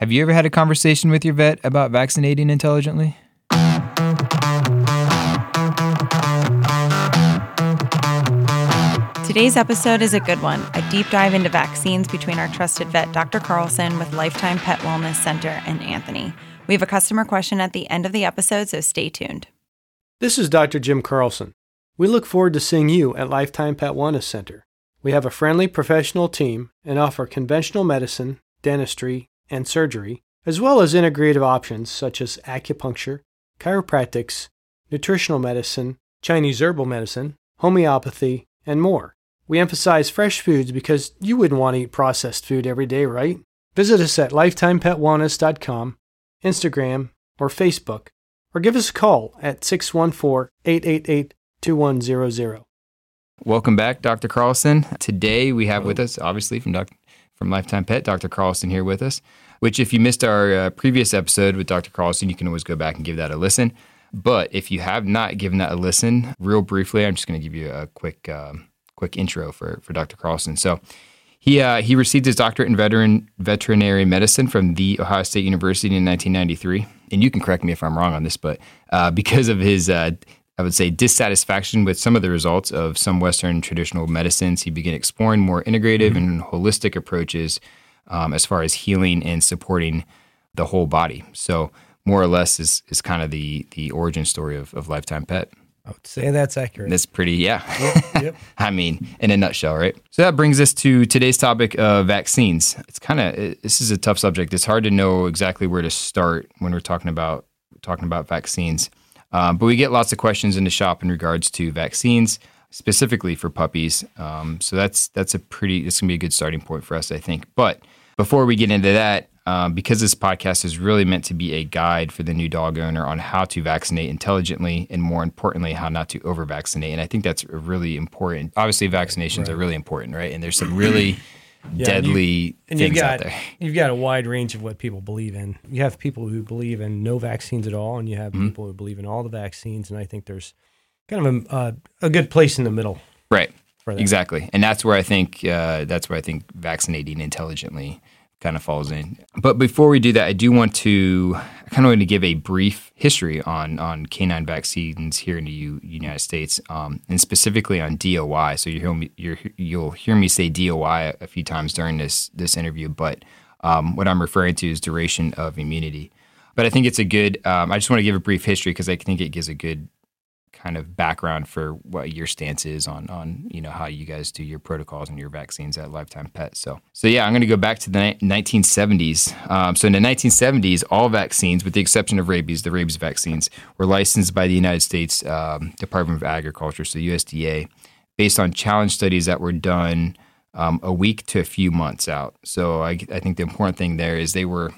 Have you ever had a conversation with your vet about vaccinating intelligently? Today's episode is a good one a deep dive into vaccines between our trusted vet, Dr. Carlson, with Lifetime Pet Wellness Center, and Anthony. We have a customer question at the end of the episode, so stay tuned. This is Dr. Jim Carlson. We look forward to seeing you at Lifetime Pet Wellness Center. We have a friendly professional team and offer conventional medicine, dentistry, and surgery, as well as integrative options such as acupuncture, chiropractics, nutritional medicine, Chinese herbal medicine, homeopathy, and more. We emphasize fresh foods because you wouldn't want to eat processed food every day, right? Visit us at lifetimepetwellness.com, Instagram, or Facebook, or give us a call at 614 888 2100. Welcome back, Dr. Carlson. Today we have with us, obviously from Dr from Lifetime Pet, Dr. Carlson here with us. Which, if you missed our uh, previous episode with Dr. Carlson, you can always go back and give that a listen. But if you have not given that a listen, real briefly, I'm just going to give you a quick, um, quick intro for for Dr. Carlson. So. He, uh, he received his doctorate in veteran, veterinary medicine from the Ohio State University in 1993. And you can correct me if I'm wrong on this, but uh, because of his uh, I would say, dissatisfaction with some of the results of some Western traditional medicines. He began exploring more integrative mm-hmm. and holistic approaches um, as far as healing and supporting the whole body. So, more or less, is is kind of the the origin story of, of Lifetime Pet. I would say that's accurate. That's pretty, yeah. Yep, yep. I mean, in a nutshell, right? So that brings us to today's topic of vaccines. It's kind of this is a tough subject. It's hard to know exactly where to start when we're talking about talking about vaccines. Um, but we get lots of questions in the shop in regards to vaccines, specifically for puppies. Um, so that's that's a pretty it's gonna be a good starting point for us, I think. But before we get into that, um, because this podcast is really meant to be a guide for the new dog owner on how to vaccinate intelligently and more importantly, how not to over vaccinate. And I think that's really important. Obviously, vaccinations right. are really important, right? And there's some really yeah, deadly you, and things got, out there. You've got a wide range of what people believe in. You have people who believe in no vaccines at all, and you have mm-hmm. people who believe in all the vaccines. And I think there's kind of a, uh, a good place in the middle. Right. Exactly. And that's where I think uh, that's where I think vaccinating intelligently kind of falls in. But before we do that, I do want to I kind of want to give a brief history on on canine vaccines here in the U, United States, um, and specifically on DOI. So you hear me, you will hear me say DOI a few times during this this interview, but um, what I'm referring to is duration of immunity. But I think it's a good. Um, I just want to give a brief history because I think it gives a good kind of background for what your stance is on on you know how you guys do your protocols and your vaccines at Lifetime Pet. So so yeah, I'm going to go back to the ni- 1970s. Um, so in the 1970s, all vaccines, with the exception of rabies, the rabies vaccines, were licensed by the United States um, Department of Agriculture, so USDA, based on challenge studies that were done um, a week to a few months out. So I, I think the important thing there is they were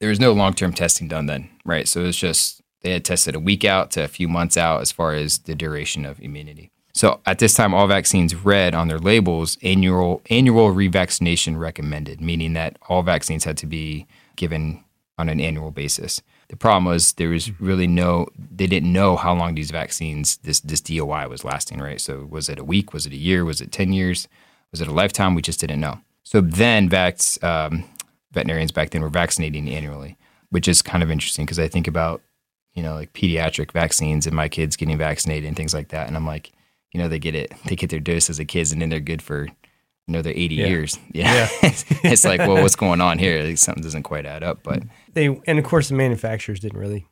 there was no long term testing done then, right? So it's just they had tested a week out to a few months out as far as the duration of immunity. So at this time, all vaccines read on their labels annual annual revaccination recommended, meaning that all vaccines had to be given on an annual basis. The problem was there was really no they didn't know how long these vaccines this this DOI was lasting, right? So was it a week? Was it a year? Was it ten years? Was it a lifetime? We just didn't know. So then, vax um, veterinarians back then were vaccinating annually, which is kind of interesting because I think about you know, like pediatric vaccines and my kids getting vaccinated and things like that. And I'm like, you know, they get it, they get their dose as a kids and then they're good for another 80 yeah. years. Yeah. yeah. it's like, well, what's going on here? Like, something doesn't quite add up, but they, and of course the manufacturers didn't really,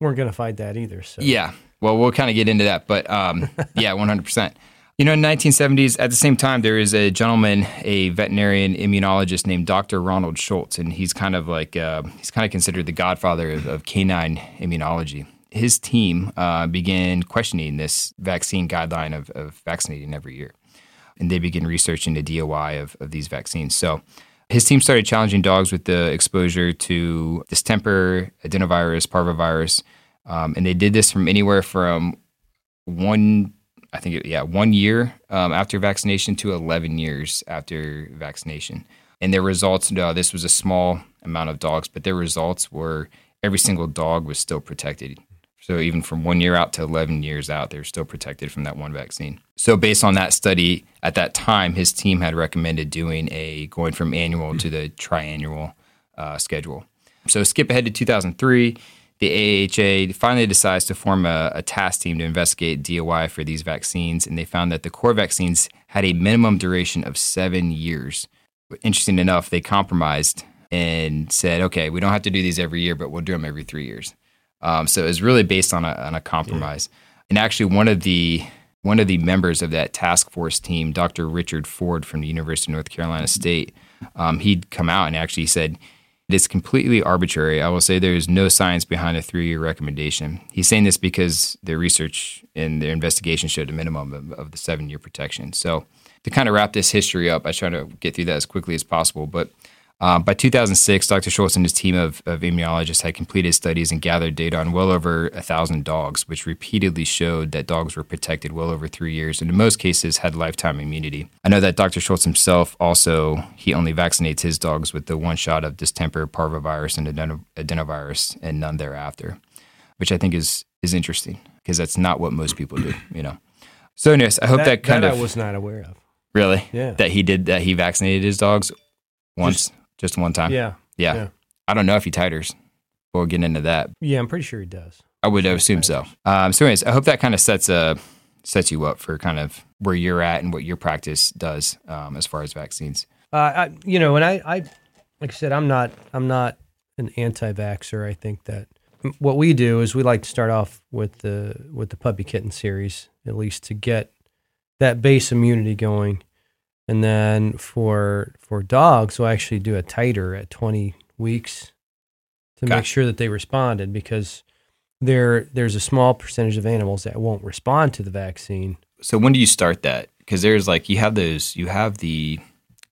weren't going to fight that either. So yeah, well, we'll kind of get into that, but um, yeah, 100%. You know, in the 1970s, at the same time, there is a gentleman, a veterinarian immunologist named Dr. Ronald Schultz, and he's kind of like uh, he's kind of considered the godfather of, of canine immunology. His team uh, began questioning this vaccine guideline of, of, vaccinating every year, and they began researching the DOI of, of these vaccines. So his team started challenging dogs with the exposure to distemper, adenovirus, parvovirus, um, and they did this from anywhere from one, I think, it, yeah, one year um, after vaccination to 11 years after vaccination. And their results, no, this was a small amount of dogs, but their results were every single dog was still protected. So even from one year out to 11 years out, they're still protected from that one vaccine. So based on that study, at that time, his team had recommended doing a going from annual to the triannual uh, schedule. So skip ahead to 2003. The AHA finally decides to form a, a task team to investigate DOI for these vaccines, and they found that the core vaccines had a minimum duration of seven years. Interesting enough, they compromised and said, okay, we don't have to do these every year, but we'll do them every three years. Um, so it was really based on a, on a compromise. Yeah. And actually, one of the one of the members of that task force team, Dr. Richard Ford from the University of North Carolina State, um, he'd come out and actually said it's completely arbitrary. I will say there is no science behind a three year recommendation. He's saying this because their research and their investigation showed a minimum of, of the seven year protection. So to kind of wrap this history up, I try to get through that as quickly as possible. But uh, by 2006, Dr. Schultz and his team of, of, immunologists had completed studies and gathered data on well over a thousand dogs, which repeatedly showed that dogs were protected well over three years, and in most cases had lifetime immunity. I know that Dr. Schultz himself also he only vaccinates his dogs with the one shot of distemper, parvovirus, and adenovirus, and none thereafter, which I think is is interesting because that's not what most people do. You know. So, anyways, I hope that, that kind that of I was not aware of. Really? Yeah. That he did that he vaccinated his dogs once. Just, just one time. Yeah. yeah. Yeah. I don't know if he titers. We'll get into that. Yeah, I'm pretty sure he does. I would assume so. Um, so, anyways, I hope that kind of sets a sets you up for kind of where you're at and what your practice does um, as far as vaccines. Uh, I, you know, and I, I, like I said, I'm not, I'm not an anti-vaxxer. I think that what we do is we like to start off with the with the puppy kitten series, at least to get that base immunity going, and then for for dogs, we'll actually do a titer at 20 weeks to okay. make sure that they responded because there there's a small percentage of animals that won't respond to the vaccine. So when do you start that? Because there's like you have those you have the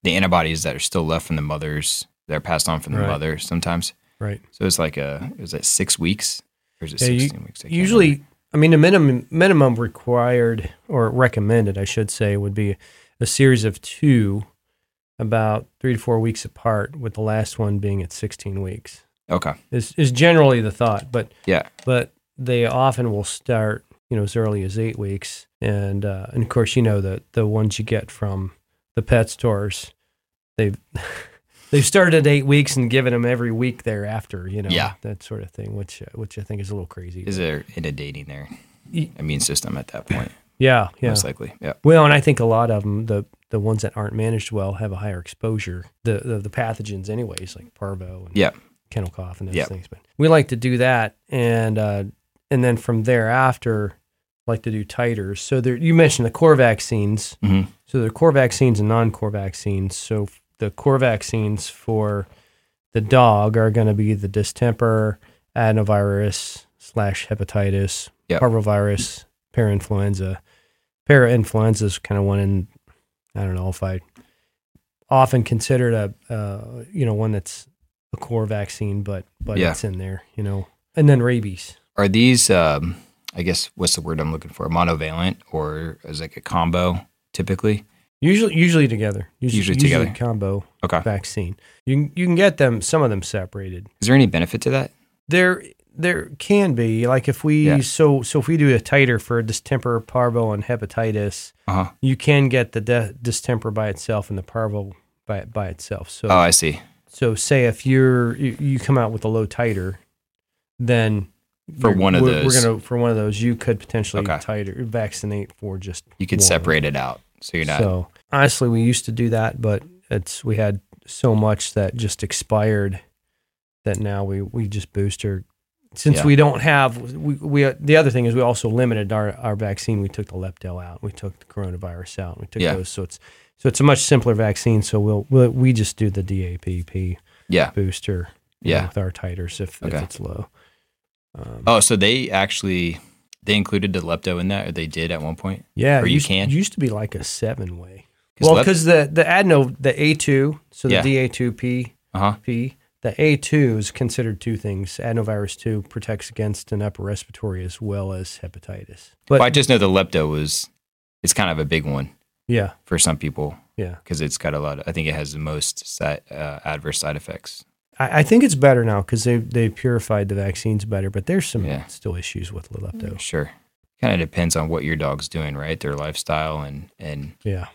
the antibodies that are still left from the mothers that are passed on from the right. mother sometimes. Right. So it's like a is it six weeks or is it yeah, sixteen you, weeks? Usually, remember. I mean the minimum minimum required or recommended, I should say, would be a series of two about three to four weeks apart, with the last one being at 16 weeks. Okay. Is, is generally the thought. But yeah. But they often will start, you know, as early as eight weeks. And, uh, and of course, you know, the, the ones you get from the pet stores, they've. they've started at eight weeks and given them every week thereafter, you know, yeah. that sort of thing, which uh, which I think is a little crazy. Is there inundating their immune system at that point? Yeah, yeah, most likely. Yeah. Well, and I think a lot of them, the the ones that aren't managed well, have a higher exposure. The the, the pathogens, anyways, like parvo, and yeah, kennel cough, and those yep. things. But we like to do that, and uh, and then from thereafter, like to do titers. So there, you mentioned the core vaccines. Mm-hmm. So there are core vaccines and non-core vaccines. So the core vaccines for the dog are going to be the distemper, adenovirus slash hepatitis, yep. parvovirus, parainfluenza parainfluenza is kind of one in I don't know if I often considered a uh, you know one that's a core vaccine, but but yeah. it's in there, you know, and then rabies. Are these? Um, I guess what's the word I'm looking for? Monovalent or is like a combo typically? Usually, usually together. Usually, usually together. Usually combo. Okay. Vaccine. You can, you can get them. Some of them separated. Is there any benefit to that? There there can be like if we Yeah. so so if we do a titer for distemper, parvo, and hepatitis, Uh-huh. you can get the de- distemper by itself and the parvo by by itself. So Oh, I see. so say if you're you, you come out with a low titer, then For one of we're, those. we're gonna for one of those you could potentially Okay. titer vaccinate for just You could one. separate it out, so you're not. So honestly, we used to do that, but it's we had so much that just expired that now we we just booster. Since Yeah. we don't have we, we the other thing is we also limited our, our vaccine. We took the lepto out. We took the coronavirus out. We took Yeah. those. So it's so it's a much simpler vaccine. So we'll, we'll we just do the DAPP yeah. booster. know, Yeah. with our titers if, Okay. if it's low. Um, Oh, so they actually they included the lepto in that, or they did at one point. yeah, or you used, can? used to be like a seven way. Well, because the the adeno the A two, so the Yeah. DA two P uh huh. P, the A two is considered two things. Adenovirus two protects against an upper respiratory as well as hepatitis. But Well, I just know the lepto was it's kind of a big one yeah, for some people yeah, because it's got a lot. Of, I think it has the most side, uh, adverse side effects. I, I think it's better now because they they purified the vaccines better. But there's some Yeah. still issues with lepto. Sure, kind of depends on what your dog's doing, right? Their lifestyle and and Yeah.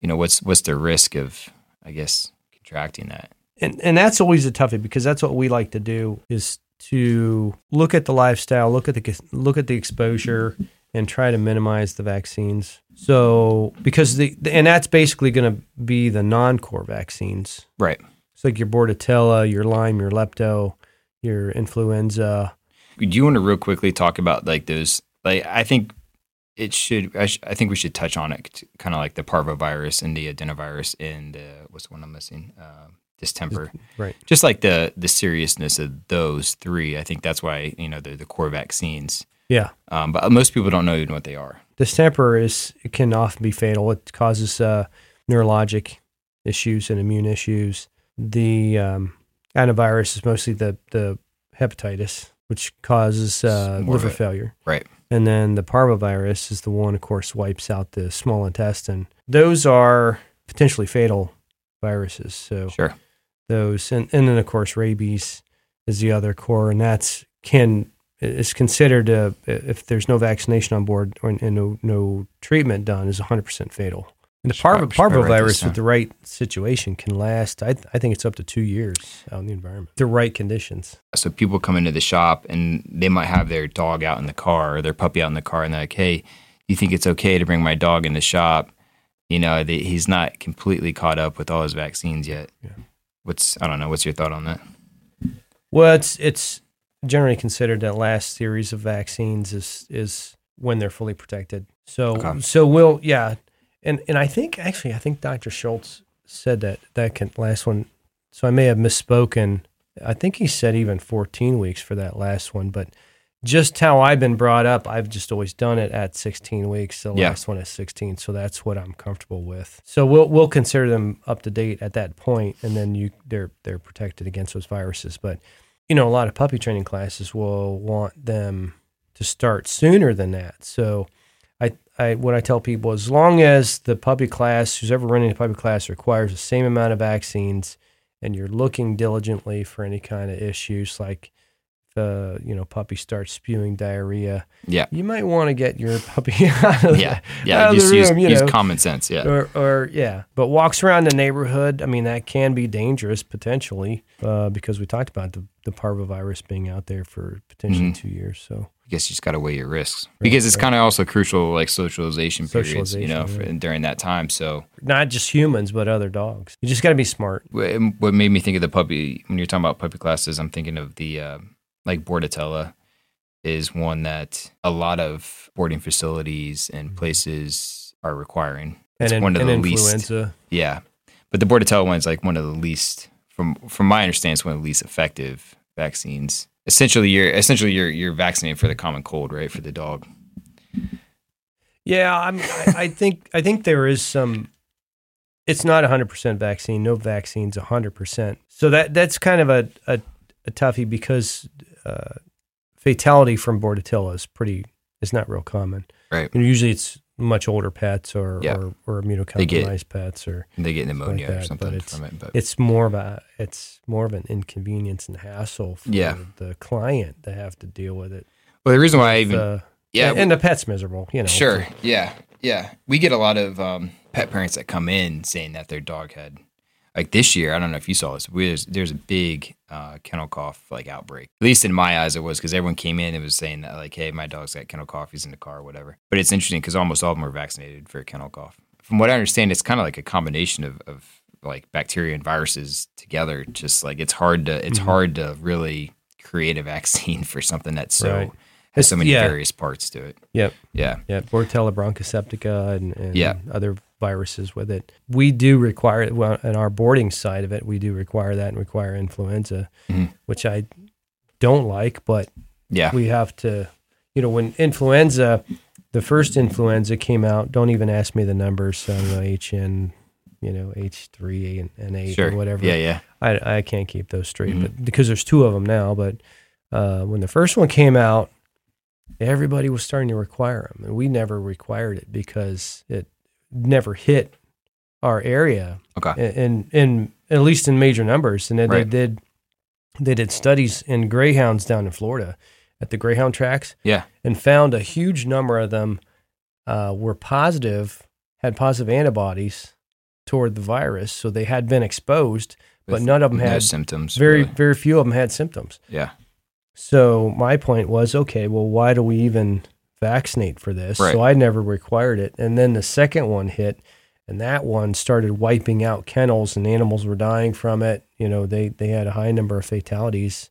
you know what's what's the risk of I guess contracting that. And and that's always a toughie because that's what we like to do is to look at the lifestyle, look at the look at the exposure, and try to minimize the vaccines. So because the and that's basically going to be the non-core vaccines. Right. It's like your Bordetella, your Lyme, your Lepto, your influenza. Do you want to real quickly talk about like those? Like, I think it should. I, sh- I think we should touch on it, kind of like the parvovirus and the adenovirus and the what's the one I'm missing? Uh, distemper. Right. Just like the the seriousness of those three. I think that's why you know they're the core vaccines. Yeah. Um, but most people don't know even what they are. Distemper is it can often be fatal. It causes uh, neurologic issues and immune issues. The um, adenovirus is mostly the the hepatitis, which causes uh, It's more of liver failure. Right. And then the parvovirus is the one, of course, wipes out the small intestine. Those are potentially fatal viruses. So Sure. Those, and, and then of course rabies is the other core, and that's can is considered uh if there's no vaccination on board or and no no treatment done is 100 percent fatal. And the parvo, prob- should probably write this parvovirus with the right situation can last. I I think it's up to two years out in the environment. The right conditions. So people come into the shop and they might have their dog out in the car or their puppy out in the car, and they're like, "Hey, do you think it's okay to bring my dog in the shop?" You know, they, he's not completely caught up with all his vaccines yet. Yeah. What's I don't know. What's your thought on that? Well, it's it's generally considered that last series of vaccines is is when they're fully protected. So Okay. so we'll yeah, and and I think actually I think Dr. Schultz said that that can last one. So I may have misspoken. I think he said even 14 weeks for that last one, but just how I've been brought up, I've just always done it at 16 weeks. The Yeah. last one is 16, so that's what I'm comfortable with. So we'll we'll consider them up to date at that point, and then you they're they're protected against those viruses. But you know, a lot of puppy training classes will want them to start sooner than that. So I, I what I tell people as long as the puppy class, who's ever running a puppy class, requires the same amount of vaccines, and you're looking diligently for any kind of issues like the you know puppy starts spewing diarrhea, Yeah. you might want to get your puppy out of Yeah, the, yeah. out of Just the use, room, you use know. common sense. Yeah, Or, or yeah, but walks around the neighborhood. I mean, that can be dangerous potentially uh, because we talked about the, the parvovirus being out there for potentially Mhm. two years. So I guess you just got to weigh your risks because it's right. kind of also crucial, like socialization periods. You know, Socialization, for, during that time. So not just humans, but other dogs. You just got to be smart. what what made me think of the puppy when you're talking about puppy classes, I'm thinking of the um, like Bordetella is one that a lot of boarding facilities and mm-hmm. places are requiring. It's and one of and the least. influenza. Yeah, but the Bordetella one is like one of the least, from from my understanding, it's one of the least effective vaccines. Essentially, you're essentially you're you're vaccinated for the common cold, right, for the dog. Yeah, I'm, I, I think I think there is some. It's not 100% vaccine. No vaccine's 100%. So that that's kind of a a, a toughie because uh, fatality from Bordetella is pretty is not real common. Right. And usually it's much older pets or Yeah. or, or immunocompromised pets or They get pneumonia or that, but something it's- from it. But it's more of a it's more of an inconvenience and hassle for Yeah. the client to have to deal with it. well, the reason why I even Uh, yeah and, and the pet's miserable. You know, Sure. Yeah. Yeah. We get a lot of um, pet parents that come in saying that their dog had, like this year, I don't know if you saw this, we- there's, there's a big uh, kennel cough like outbreak. At least in my eyes, it was because everyone came in and was saying that, like, hey, my dog's got kennel cough. He's in the car or whatever. But it's interesting because almost all of them are vaccinated for kennel cough. From what I understand, it's kind of like a combination of, of like bacteria and viruses together. Just like it's hard to, it's Mhm. hard to really create a vaccine for something that's so, Right. has so many Yeah. various parts to it. Yep. Yeah. Yeah, Bordetella bronchiseptica and, and Yeah. other viruses with it. We do require, well, in our boarding side of it, we do require that and require influenza, Mhm. which I don't like, but Yeah. we have to, you know, when influenza, the first influenza came out. Don't even ask me the numbers. So don't know HN, you know H three and, and eight Sure. or whatever. Yeah, yeah. I I can't keep those straight, Mhm. but because there's two of them now. But uh, when the first one came out, everybody was starting to require them, and we never required it because it never hit our area, Okay. in in at least in major numbers. And then Right. they did they did studies in greyhounds down in Florida at the greyhound tracks Yeah. and found a huge number of them uh, were positive, had positive antibodies toward the virus, so they had been exposed, but With none of them no had symptoms. very really. very few of them had symptoms. Yeah. So my point was, okay, well, why do we even vaccinate for this? Right. So I never required it, and then the second one hit, and that one started wiping out kennels, and animals were dying from it. You know, they they had a high number of fatalities.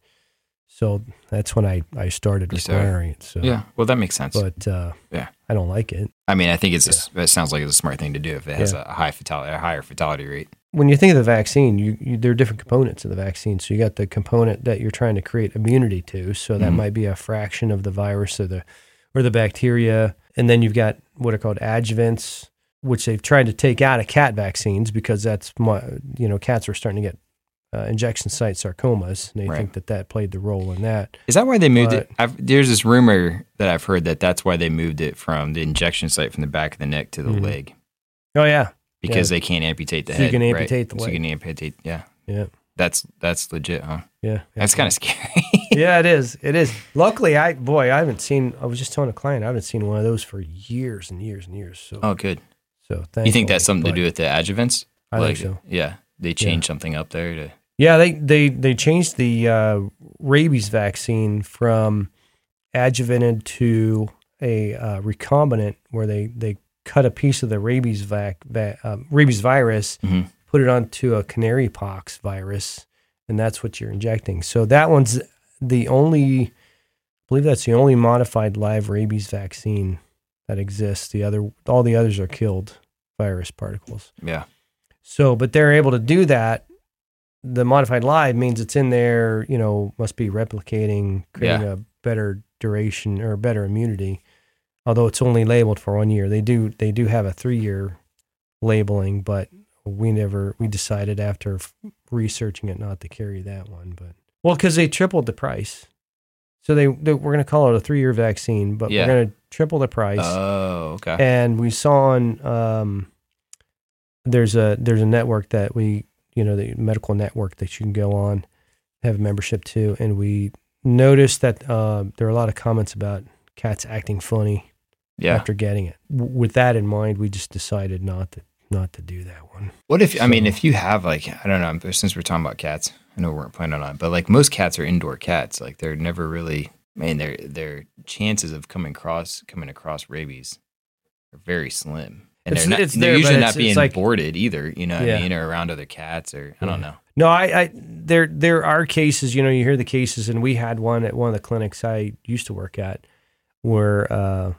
So that's when I I started You requiring it. So Yeah. Well, that makes sense. but uh, Yeah. I don't like it. I mean, I think it's a s it sounds like it's a smart thing to do if it has a high fatality, a higher fatality rate. when you think of the vaccine, you, you there are different components of the vaccine. So you got the component that you're trying to create immunity to. So that Mhm. might be a fraction of the virus or the or the bacteria, and then you've got what are called adjuvants, which they've tried to take out of cat vaccines because that's you know cats are starting to get uh, injection site sarcomas, and they Right. think that that played the role in that. Is that why they moved But- it? I've, there's this rumor that I've heard that that's why they moved it from the injection site from the back of the neck to the Mhm. leg Oh yeah, because they can't amputate the head. You can right? amputate the So you can amputate. Yeah. yeah, That's that's legit, huh? yeah. That's kind of scary. yeah, it is. It is. Luckily, I boy, I haven't seen. I was just telling a client, I haven't seen one of those for years and years and years. So, oh, good. so You think that's something to do with the adjuvants? I think so. Yeah, they changed something up there to. Yeah, they they they changed the uh, rabies vaccine from adjuvanted to a uh, recombinant, where they they cut a piece of the rabies vac va- um, rabies virus, Mhm. put it onto a canary pox virus, and that's what you're injecting. So that one's the only, I believe that's the only modified live rabies vaccine that exists. The other, all the others are killed virus particles. Yeah. So, but they're able to do that. The modified live means it's in there, you know, must be replicating, creating a better duration or better immunity. Although it's only labeled for one year, they do they do have a three year labeling, but we never we decided after f- researching it not to carry that one. But well, because they tripled the price, so they, they we're going to call it a three year vaccine, but Yeah. we're going to triple the price Oh, okay. and we saw on um, there's a there's a network that we you know the medical network that you can go on have a membership to and we noticed that uh, there are a lot of comments about cats acting funny yeah. after getting it w- with that in mind we just decided not to not to do that one What if I mean if you have like I don't know since we're talking about cats I know we weren't planning on it but like most cats are indoor cats. Like they're never really I mean their their chances of coming across coming across rabies are very slim. And It's- they're not it's they're there, usually it's- not being like- boarded either you know what Yeah. I mean or around other cats or I don't know. No I, I there there are cases you know you hear the cases and we had one at one of the clinics I used to work at where uh,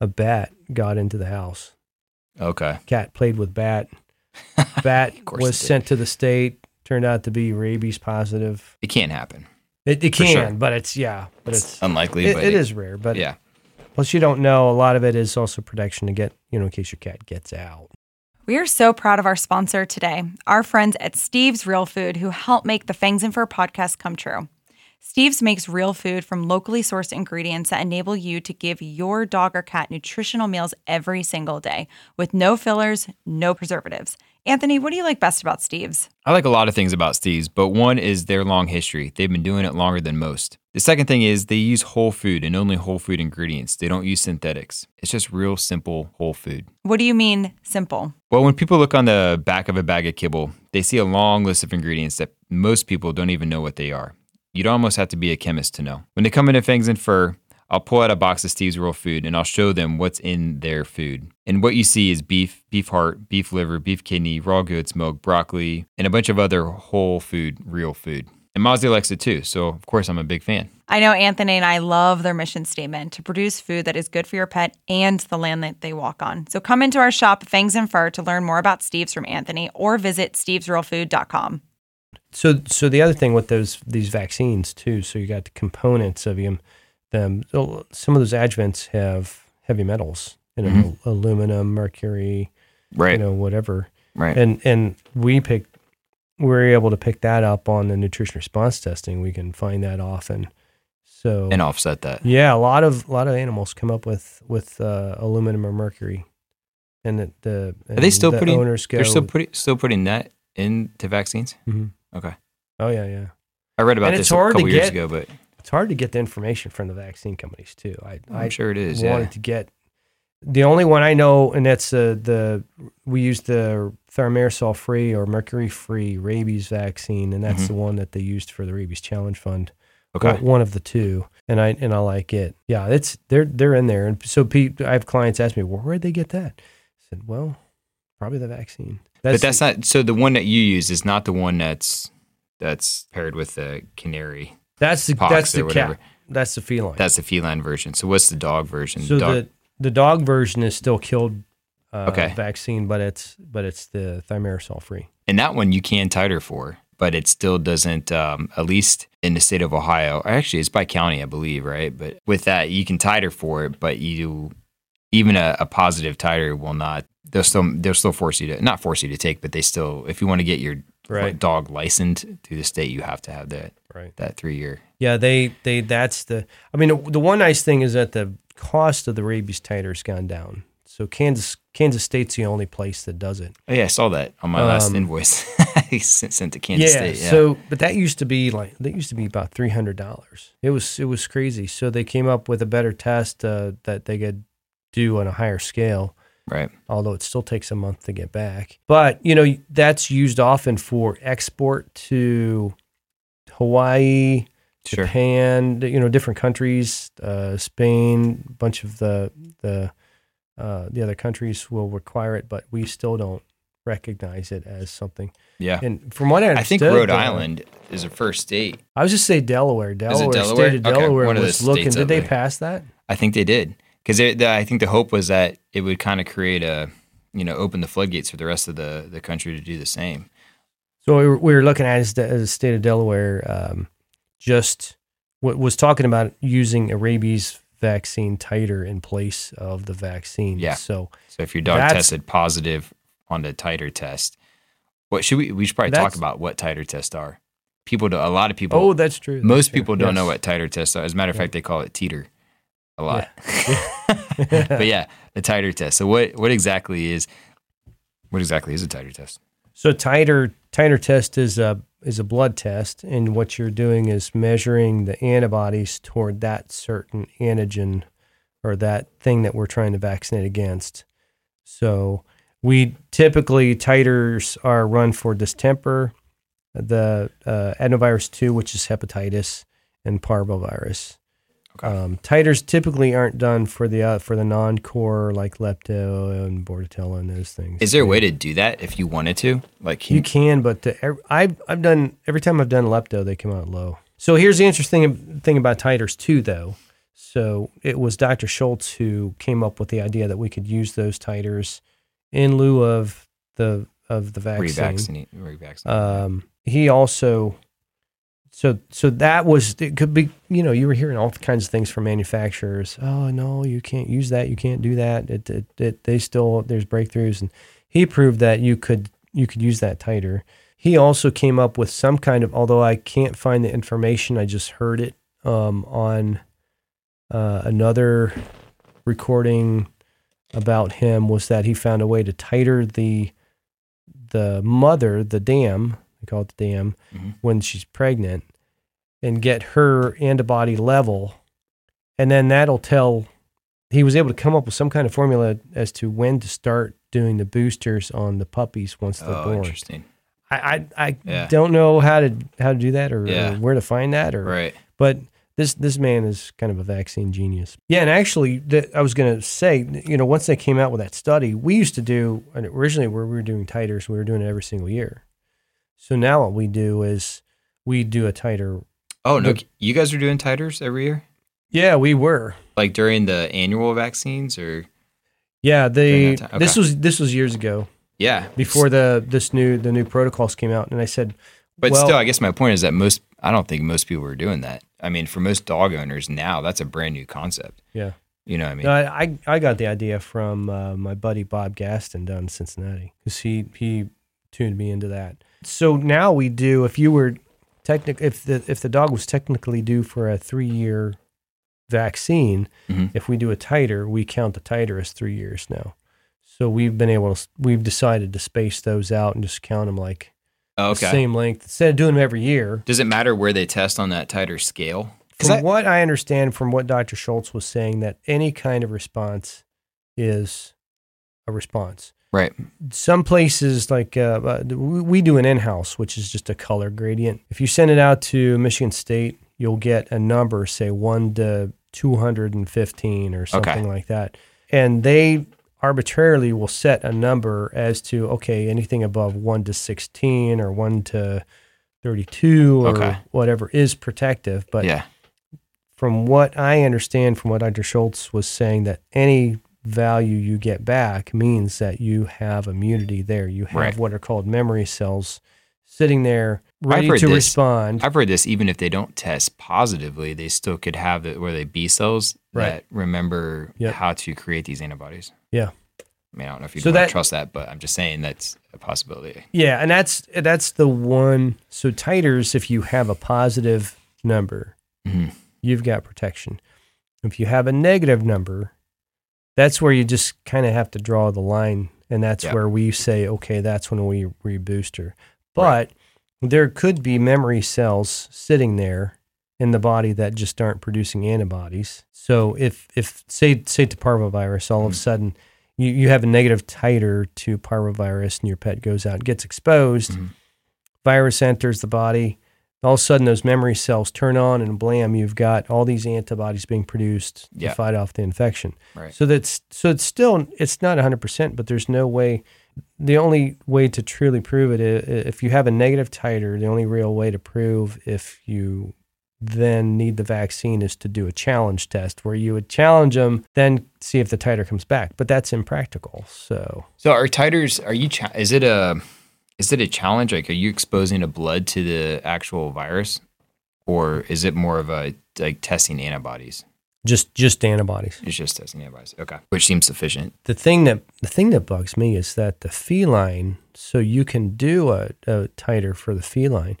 a bat got into the house. Okay. Cat played with bat. Bat was sent to the state. Turned out to be rabies positive. it can't happen It, it can, sure. but it's yeah, but it's it's unlikely it, but it is rare. But yeah plus you don't know. A lot of it is also protection to get you know in case your cat gets out. We are so proud of our sponsor today, our friends at Steve's Real Food, who help make the Fangs and Fur podcast come true. Steve's makes real food from locally sourced ingredients that enable you to give your dog or cat nutritional meals every single day with no fillers, no preservatives. Anthony, what do you like best about Steve's? I like a lot of things about Steve's, but one is their long history. They've been doing it longer than most. The second thing is they use whole food and only whole food ingredients. They don't use synthetics. It's just real simple whole food. What do you mean simple? Well, when people look on the back of a bag of kibble, they see a long list of ingredients that most people don't even know what they are. You'd almost have to be a chemist to know. When they come into Fangs and Fur, I'll pull out a box of Steve's Real Food and I'll show them what's in their food. And what you see is beef, beef heart, beef liver, beef kidney, raw goat's milk, broccoli, and a bunch of other whole food, real food. And Mazda likes it too, so of course I'm a big fan. I know Anthony and I love their mission statement to produce food that is good for your pet and the land that they walk on. So come into our shop, Fangs and Fur, to learn more about Steve's from Anthony or visit stevesrealfood.com. So so the other thing with those these vaccines too. So you got the components of them. Them so some of those adjuvants have heavy metals, you know, Mhm. aluminum, mercury, Right. you know, whatever. right. And and we pick we were able to pick that up on the nutrition response testing. We can find that often. So and offset that. yeah, a lot of a lot of animals come up with with uh, aluminum or mercury, and the, the Are they still the putting- owners go. They're still putting still putting that into vaccines. Mhm. Okay. Oh yeah, yeah. I read about And this a couple years get- ago, but It's hard to get the information from the vaccine companies too. I I'm I sure it is. wanted Yeah. to get the only one I know, and that's uh, the we use the thimerosal free or mercury free rabies vaccine, and that's Mhm. the one that they used for the rabies challenge fund. Okay. one, of the two, and I and I like it. Yeah, it's they're they're in there, and so Pete, I have clients ask me, well, where'd they get that? I said, well, probably the vaccine. but that's not. So the one that you use is not the one that's that's paired with the canary. That's the pox that's the cat. That's the feline. That's the feline version. So what's the dog version? so dog, the the dog version is still killed. Uh, Okay. vaccine, but it's but it's the thimerosal free. and that one you can titer for, but it still doesn't. Um, at least in the state of Ohio, or actually it's by county, I believe, right? But with that, you can titer for it, but you even a, a positive titer will not. They'll still they'll still force you to not force you to take, but they still if you want to get your Right. dog licensed through the state, you have to have that Right. that three year. Yeah, they they that's the. I mean, the one nice thing is that the cost of the rabies titer has gone down. So Kansas Kansas State's the only place that does it. Oh yeah, I saw that on my last Um, invoice. I sent, sent to Kansas yeah, State. Yeah. So, but that used to be like that used to be about three hundred dollars. It was it was crazy. So they came up with a better test uh, that they could do on a higher scale. right. Although it still takes a month to get back. But you know that's used often for export to Hawaii, Sure. Japan, you know, different countries, uh, Spain, a bunch of the the uh, the other countries will require it, but we still don't recognize it as something. Yeah. And from what I I think Rhode uh, Island is a first state. I was just say Delaware. Delaware, Delaware? state of Okay, Delaware of was looking. Did they there. pass that? I think they did because I think the hope was that it would kind of create a you know open the floodgates for the rest of the the country to do the same. So we were, we were looking at as the, the state of Delaware, um, just what was talking about using a rabies vaccine titer in place of the vaccine. Yeah. So So if your dog tested positive on the titer test, what should we? We should probably talk about what titer tests are. People, do, a lot of people, oh, that's true. most That's true. people don't know what titer tests are. As a matter of fact, they call it teeter a lot. Yeah. but yeah, the titer test. So what what exactly is what exactly is a titer test? So titer titer test is a is a blood test, and what you're doing is measuring the antibodies toward that certain antigen or that thing that we're trying to vaccinate against. So we typically titers are run for distemper, the uh, adenovirus two, which is hepatitis, and parvovirus. Um, titers typically aren't done for the uh, for the non-core like lepto and bordetella and those things. Is there a way to do that if you wanted to? Like, You can, but the, I've I've done every time I've done lepto, they come out low. So here's the interesting thing about titers too, though. So it was Dr. Schultz who came up with the idea that we could use those titers in lieu of the of the vaccine. revaccinate? Revaccinate. Um, he also, so so that was it could be you know you were hearing all kinds of things from manufacturers. Oh no, you can't use that. You can't do that. It, it, it they still there's breakthroughs, and he proved that you could you could use that titer He also came up with some kind of although I can't find the information. I just heard it um, on uh, another recording about him was that he found a way to titer the the mother, the dam, call it the dam, Mhm. when she's pregnant, and get her antibody level, and then that'll tell. He was able to come up with some kind of formula as to when to start doing the boosters on the puppies once they're oh, born. interesting. I I, I Yeah. don't know how to how to do that or, or where to find that or Right. but this this man is kind of a vaccine genius. Yeah, and actually, the, I was going to say, you know, once they came out with that study, we used to do and originally where we were doing titers, we were doing it every single year. So now what we do is we do a titer. Oh no, The- you guys are doing titers every year, Yeah, we were. like during the annual vaccines, or Yeah, they. Time, This was this was years ago yeah, before the this new the new protocols came out, and I said, But well, still, I guess my point is that most I don't think most people are doing that. I mean, for most dog owners now, that's a brand new concept. yeah, You know what I mean? No, I, I I got the idea from uh, my buddy Bob Gaston down in Cincinnati because he he tuned me into that. So now we do if you were technic if the if the dog was technically due for a three year vaccine, Mhm. if we do a titer, we count the titer as three years now. So we've been able to we've decided to space those out and just count them like Oh, the same length instead of doing them every year. Does it matter where they test on that titer scale? From I- what I understand from what Dr. Schultz was saying, that any kind of response is a response. Right. Some places, like uh, uh, we do an in house, which is just a color gradient. If you send it out to Michigan State, you'll get a number, say 1 to 215 or something like that. And they arbitrarily will set a number as to, okay, anything above 1 to 16 or 1 to 32 or Okay. whatever is protective. But yeah. from what I understand from what Dr. Schultz was saying, that any value you get back means that you have immunity there. You have Right. what are called memory cells sitting there ready to this. respond. I've heard this. Even if they don't test positively, they still could have it where they B cells Right. that remember Yep. how to create these antibodies. Yeah. I mean, I don't know if you So that- trust that, but I'm just saying that's a possibility. Yeah, and that's that's the one. So titers, if you have a positive number, Mhm. you've got protection. If you have a negative number, that's where you just kind of have to draw the line, and that's Yeah. where we say, okay, that's when we rebooster. But there could be memory cells sitting there in the body that just aren't producing antibodies. So if if say say to parvovirus, all of a Mhm. sudden you, you have a negative titer to parvovirus and your pet goes out and gets exposed, Mhm. virus enters the body. All of a sudden, those memory cells turn on, and blam, you've got all these antibodies being produced to fight off the infection. Right. So that's so it's still it's not 100, percent but there's no way. The only way to truly prove it is if you have a negative titer. The only real way to prove if you then need the vaccine is to do a challenge test where you would challenge them, then see if the titer comes back. But that's impractical. So So are titers? Are you? Is it a? Is it a challenge? Like, are you exposing the blood to the actual virus, or is it more of a like testing antibodies? just just antibodies. It's just testing antibodies. Okay, which seems sufficient. the thing that the thing that bugs me is that the feline so you can do a, a titer for the feline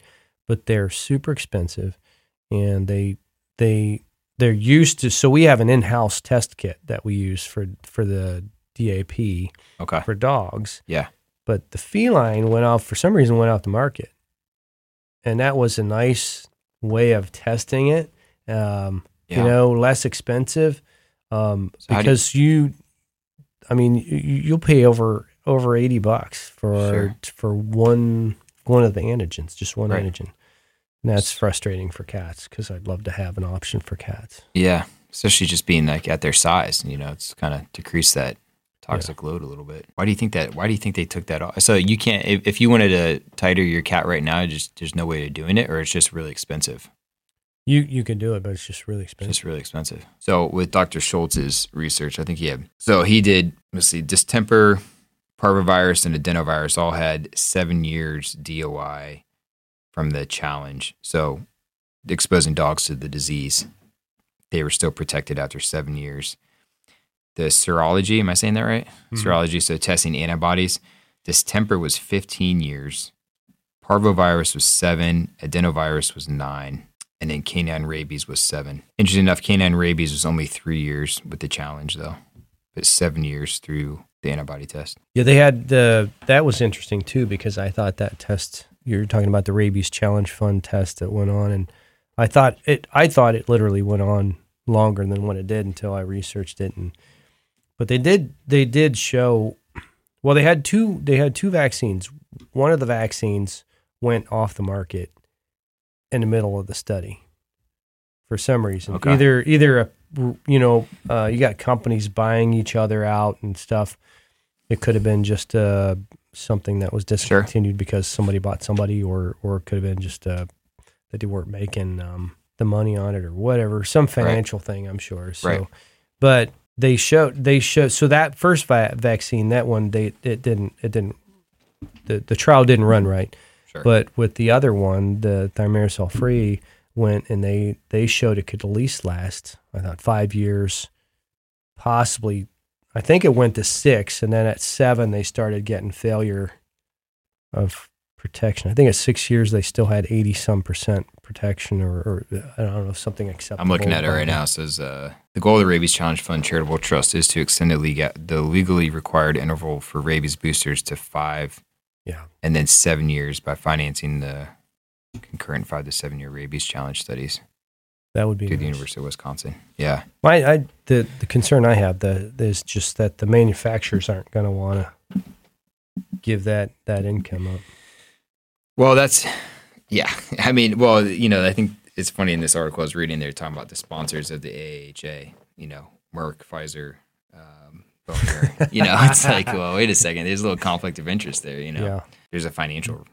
but they're super expensive and they they they're used to so we have an in-house test kit that we use for for the DAP Okay. for dogs Yeah. But the feline went off for some reason went off the market and that was a nice way of testing it um, Yeah. you know less expensive um, So do you- because you i mean you, you'll pay over over 80 bucks for Sure. for one one of the antigens just one Right. antigen and that's frustrating for cats because i'd love to have an option for cats Yeah, especially just being like at their size. You know, it's kind of decrease that toxic load a little bit. Why do you think that? Why do you think they took that off? So you can't if, if you wanted to titer your cat right now, just there's no way of doing it, or it's just really expensive. you you can do it but it's just really expensive It's really expensive. So with Dr. Schultz's research, I think he had so he did let's see, distemper, parvovirus, and adenovirus all had seven years DOI from the challenge. So exposing dogs to the disease, they were still protected after seven years. The serology, am I saying that right? Mhm. Serology, so testing antibodies. Distemper was 15 years. Parvovirus was seven. Adenovirus was nine and then canine rabies was seven. Interesting enough, canine rabies was only three years with the challenge, though, but seven years through the antibody test. Yeah, they had the that was interesting too because I thought that test you're talking about the rabies challenge fund test that went on and I thought it I thought it literally went on longer than what it did until I researched it and but they did they did show well they had two they had two vaccines. One of the vaccines went off the market in the middle of the study for some reason. Okay. Either either a you know uh, you got companies buying each other out and stuff. It could have been just uh, something that was discontinued because somebody bought somebody, or or it could have been just uh, that they weren't making um, the money on it or whatever, some financial thing, I'm sure. So, Right. but they showed they showed so that first va- vaccine, that one, they it didn't it didn't the the trial didn't run right. Sure. But with the other one, the thimerosal free went and they they showed it could at least last I thought five years possibly, I think it went to six, and then at seven they started getting failure of protection. I think at six years they still had eighty some percent protection, or, or I don't know something acceptable. I'm looking at it right now. It says uh, the goal of the Rabies Challenge Fund Charitable Trust is to extend the, lega- the legally required interval for rabies boosters to five Yeah, and then seven years by financing the concurrent five to seven year rabies challenge studies that would be through the. University of Wisconsin. Yeah. My, I, the the concern I have the is just that the manufacturers aren't going to want to give that that income up. Well, that's yeah. I mean, well, you know, I think it's funny in this article I was reading. They're talking about the sponsors of the AHA. You know, Merck, Pfizer, um, Boehringer. you know, it's like, well, wait a second. There's a little conflict of interest there. You know, Yeah, there's a financial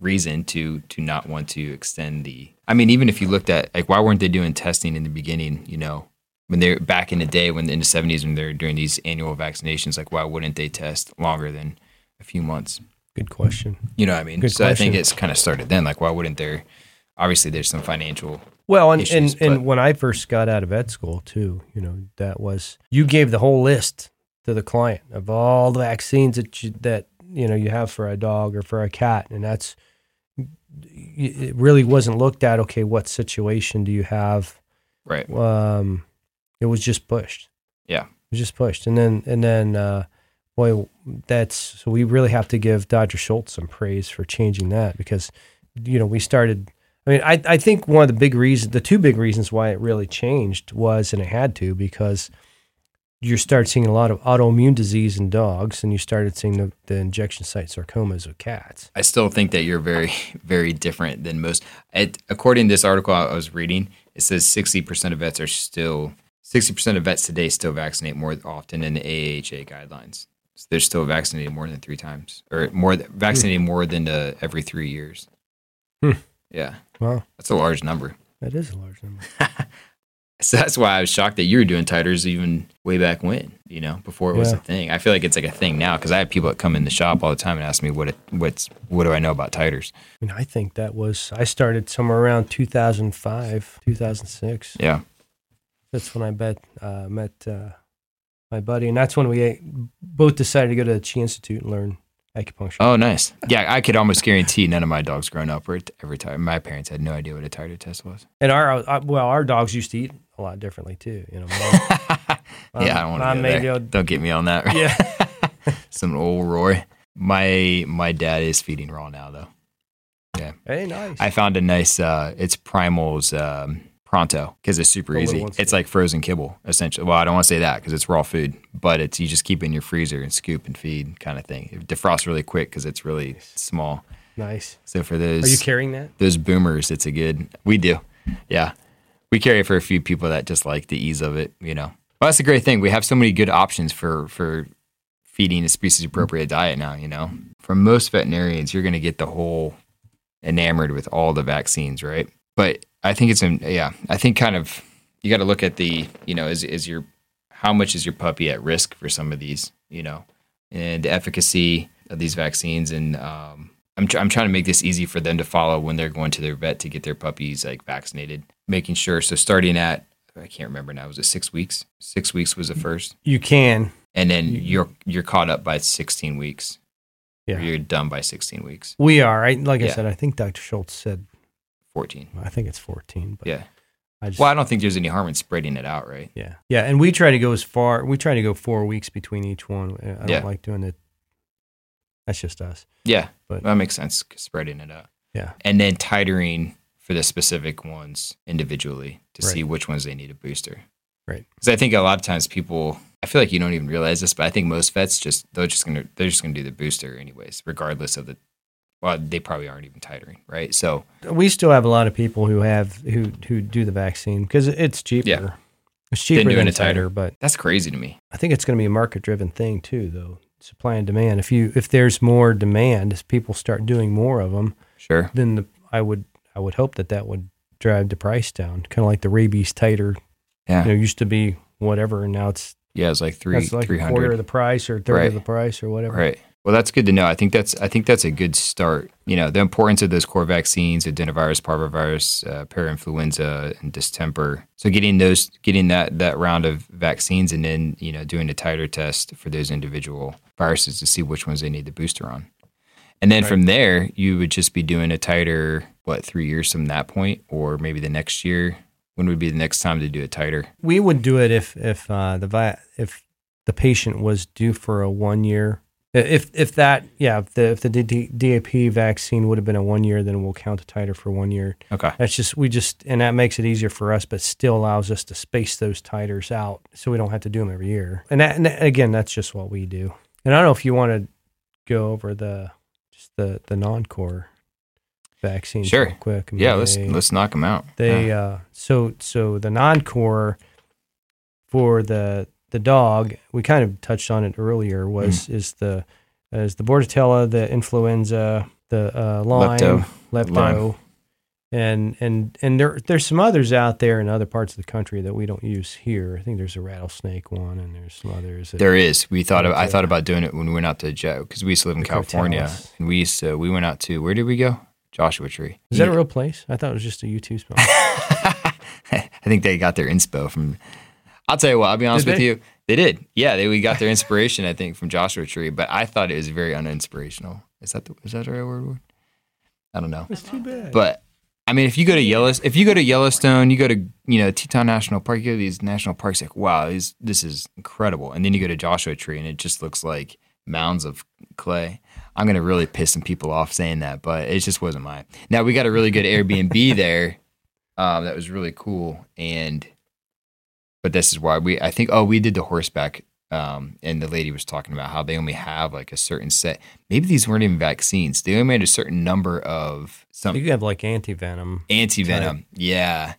reason to to not want to extend the. I mean, even if you looked at like, why weren't they doing testing in the beginning? You know, when they're back in the day, when in the 70s, when they're doing these annual vaccinations, like, why wouldn't they test longer than a few months? Good question. You know what I mean? Good so I think it's kind of started then. Like, why wouldn't there? Obviously, there's some financial. Well, and issues, and, and when I first got out of ed school too, you know, that was you gave the whole list to the client of all the vaccines that you, that you know you have for a dog or for a cat, and that's it. Really wasn't looked at. Okay, what situation do you have? Right. Um, it was just pushed. Yeah. it was just pushed, and then and then uh, boy, that's so we really have to give Dr. Schultz some praise for changing that because you know we started. I mean, I I think one of the big reasons, the two big reasons why it really changed was, and it had to because you started seeing a lot of autoimmune disease in dogs, and you started seeing the, the injection site sarcomas of cats. I still think that you're very, very different than most. It, according to this article I was reading, it says 60% of vets are still, 60% of vets today still vaccinate more often than the AHA guidelines. So they're still vaccinated more than three times, or more th- vaccinating more than uh, every three years. Hmm. Yeah, Wow, that's a large number. that is a large number. So that's why I was shocked that you were doing titers even way back when, you know, before it was a thing. I feel like it's like a thing now because I have people that come in the shop all the time and ask me what it, what's what do I know about titers. I mean, I think that was I started somewhere around 2005, 2006. Yeah. That's when I bet uh, met uh, my buddy, and that's when we both decided to go to the Chi Institute and learn acupuncture. Oh, nice. Yeah, I could almost guarantee none of my dogs growing up were every time. My parents had no idea what a titer test was. And our uh, well, our dogs used to eat a lot differently too. You know, mine- yeah, I don't want to go there. Don't get me on that. yeah. Some Ol' Roy. My my dad is feeding raw now though. Yeah. Hey, nice. I found a nice. Uh, it's Primal's um, Pronto because it's super easy. It's like frozen kibble essentially. Well, I don't want to say that because it's raw food, but it's you just keep it in your freezer and scoop and feed kind of thing. It defrosts really quick because it's really small. nice. So for those Are you carrying that? those boomers, it's a good. We do, yeah. We carry it for a few people that just like the ease of it. You know, well, that's a great thing. We have so many good options for for feeding a species appropriate diet now. You know, from most veterinarians, you're going to get the whole enamored with all the vaccines, right? But I think it's, yeah, I think kind of you got to look at the, you know, is is your how much is your puppy at risk for some of these, you know, and the efficacy of these vaccines and um, I'm, tr- I'm trying to make this easy for them to follow when they're going to their vet to get their puppies like vaccinated, making sure. So starting at I can't remember now. Was it six weeks? Six weeks was the first, You can. and then you're you're caught up by 16 weeks. Yeah. You're done by 16 weeks. We are. I, like I said, I think Dr. Schultz said 14. I think it's 14. But Yeah. I just Well, I don't think there's any harm in spreading it out, right? Yeah, yeah, and we try to go as far. We try to go four weeks between each one. I don't Yeah. like doing it. That's just us. Yeah, But- that makes sense. Spreading it out, Yeah, and then titering for the specific ones individually to see which ones they need a booster. Right. Because I think a lot of times people, I feel like you don't even realize this, but I think most vets just they're just gonna they're just gonna do the booster anyways, regardless of the. Well, they probably aren't even titering, right? So we still have a lot of people who have who who do the vaccine because it's cheaper. Yeah. It's cheaper doing than a titer. titer, but that's crazy to me. I think it's going to be a market driven thing too, though. Supply and demand. If you if there's more demand, as people start doing more of them, Sure. then the, I would I would hope that that would drive the price down. Kind of like the rabies titer. Yeah. You know, used to be whatever, and now it's Yeah, it's like three that's like three a quarter of the price or a third Right. of the price or whatever. Right. Well, that's good to know. I think that's I think that's a good start. You know, the importance of those core vaccines, adenovirus, parvovirus, uh, parainfluenza, and distemper. So getting those, getting that that round of vaccines, and then you know doing a titer test for those individual viruses to see which ones they need the booster on. And then from there, you would just be doing a titer. What three years from that point, or maybe the next year? When would be the next time to do a titer? We would do it if if uh, the vi- if the patient was due for a one year. If if that yeah if the if the D- DAP vaccine would have been a one year, then we'll count the titer for one year. Okay. That's just we just and that makes it easier for us, but still allows us to space those titers out, so we don't have to do them every year. And, that, and that- again, that's just what we do. And I don't know if you want to go over the just the the non core vaccines Sure. real quick. I mean, Yeah, let's they- let's knock them out. they Yeah. uh so so the non-core for the the dog we kind of touched on it earlier was Mm. is the is the bordetella the influenza the uh lyme Lepto. lepto, Lyme. and and and there there's some others out there in other parts of the country that we don't use here i think there's a rattlesnake one and there's some others There is. We thought. Of, I thought about doing it when we went out to Joe because we used to live in California, Crotalus. and we used to. We went out to where did we go? Joshua Tree. is that a real place i thought it was just a youtube spot I think they got their inspo from. I'll tell you what. I'll be honest Did with they? you. They did. Yeah, they we got their inspiration. I think from Joshua Tree, but I thought it was very uninspirational. Is that the, is that the right word? I don't know. it's too bad But I mean, if you go to Yellowstone, if you go to Yellowstone, you go to you know Teton National Park, you go to these national parks. Like, wow, these, this is incredible. And then you go to Joshua Tree, and it just looks like mounds of clay. I'm gonna really piss some people off saying that, but it just wasn't mine. Now we got a really good Airbnb there. Um, that was really cool, and but this is why we. I think. Oh, we did the horseback. Um, and the lady was talking about how they only have like a certain set. Maybe these weren't even vaccines. They only had a certain number of some you could have like anti-venom anti venom. Yeah.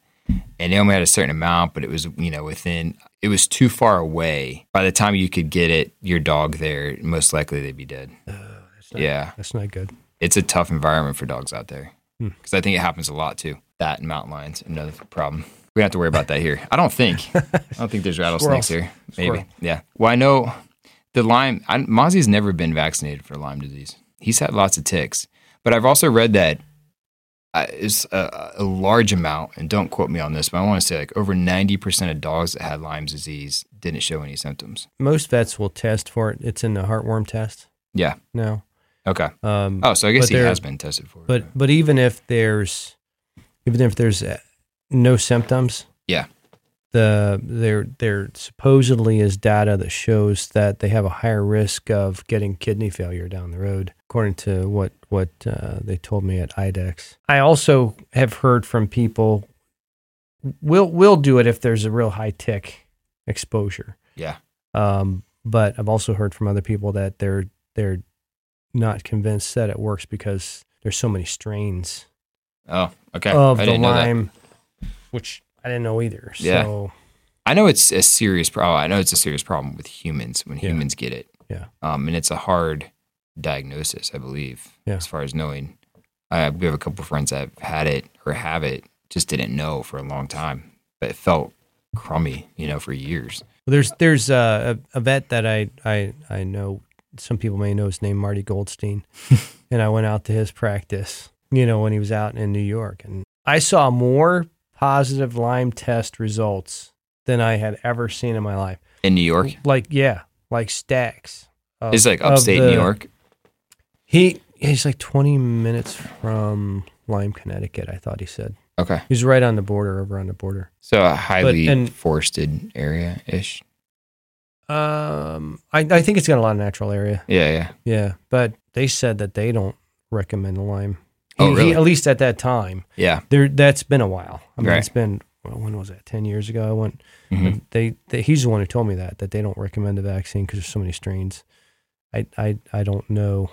And they only had a certain amount, but it was, you know, within, it was too far away. By the time you could get it, your dog there, most likely they'd be dead. That's not, Yeah. that's not good It's a tough environment for dogs out there. Hmm. Because I think it happens a lot too. That and mountain lions, another problem. We don't have to worry about that here. I don't think. I don't think there's rattlesnakes here. Maybe. Squirrel. Yeah. Well, I know the Lyme, I, Mozzie's never been vaccinated for Lyme disease. He's had lots of ticks. But I've also read that uh, it's a, a large amount, and don't quote me on this, but I want to say like over 90% of dogs that had Lyme disease didn't show any symptoms. most vets will test for it. It's in the heartworm test Yeah. now. Okay. Um, Oh, so I guess he has been tested for it. but but even if there's even if there's uh, no symptoms, Yeah. the there there supposedly is data that shows that they have a higher risk of getting kidney failure down the road, according to what what uh, they told me at IDEXX. I also have heard from people we'll we'll do it if there's a real high tick exposure. yeah. Um, but I've also heard from other people that they're they're not convinced that it works because there's so many strains Oh, okay. of I the didn't know which I didn't know either. Yeah. So I know it's a serious problem. I know it's a serious problem with humans when Yeah. humans get it. Yeah. Um, and it's a hard diagnosis, I believe, Yeah. as far as knowing. I we have a couple friends that have had it or have it, just didn't know for a long time, but it felt crummy, you know, for years. there's there's uh, a, a vet that I, I I know some people may know his name Marty Goldstein, and I went out to his practice. You know when he was out in New York, and I saw more positive Lyme test results than I had ever seen in my life. In New York, Like yeah, like stacks. of- it's like upstate the- New York. He he's like 20 minutes from Lyme, Connecticut. I thought he said Okay, he's right on the border, over on the border. so a highly and- forested area ish. Um, I I think it's got a lot of natural area. Yeah, yeah. Yeah, but they said that they don't recommend the Lyme. Oh, He- he- really? at least at that time, Yeah. there that's been a while. I mean, Right. it's been well, when was that? Ten years ago. I went. Mhm. They, they he's the one who told me that that they don't recommend the vaccine because there's so many strains. I I I don't know.